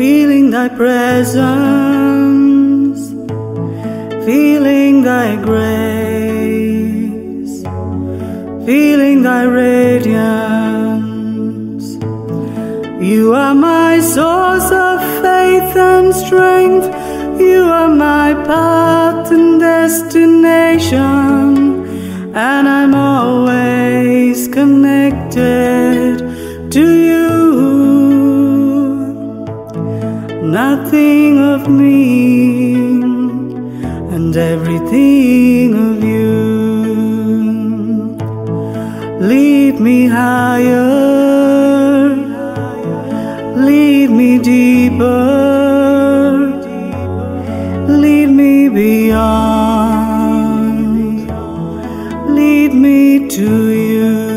feeling thy presence, feeling thy grace, feeling thy radiance. You are my source of faith and strength. You are my path and destination, and I'm always connected to you. nothing of me and everything of you. Lead me higher, lead me deeper, lead me beyond, lead me to you.